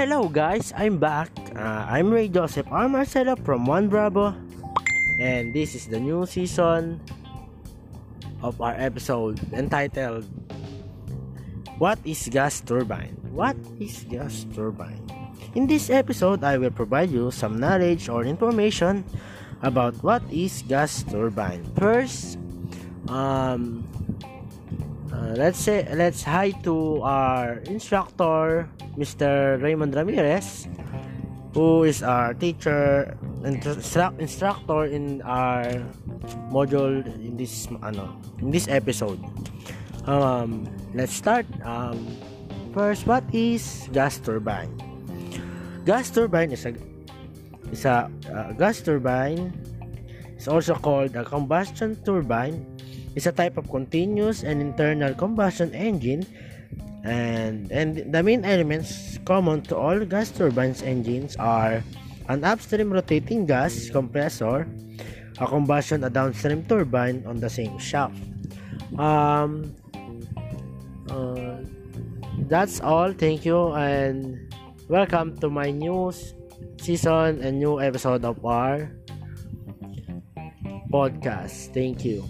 Hello guys, I'm back. Uh, I'm Ray Joseph R. Marcelo from One Bravo, and this is the new season of our episode entitled What is gas turbine? What is gas turbine? In this episode, I will provide you some knowledge or information about what is gas turbine. First, um, uh, let's say let's hi to our instructor Mr. Raymond Ramirez who is our teacher instru- instructor in our module in this ano in this episode um let's start um first what is gas turbine gas turbine is a is a uh, gas turbine is also called a combustion turbine. It's a type of continuous and internal combustion engine and and the main elements common to all gas turbines engines are an upstream rotating gas compressor a combustion a downstream turbine on the same shaft. Um uh, that's all. Thank you and welcome to my new season and new episode of our podcast thank you.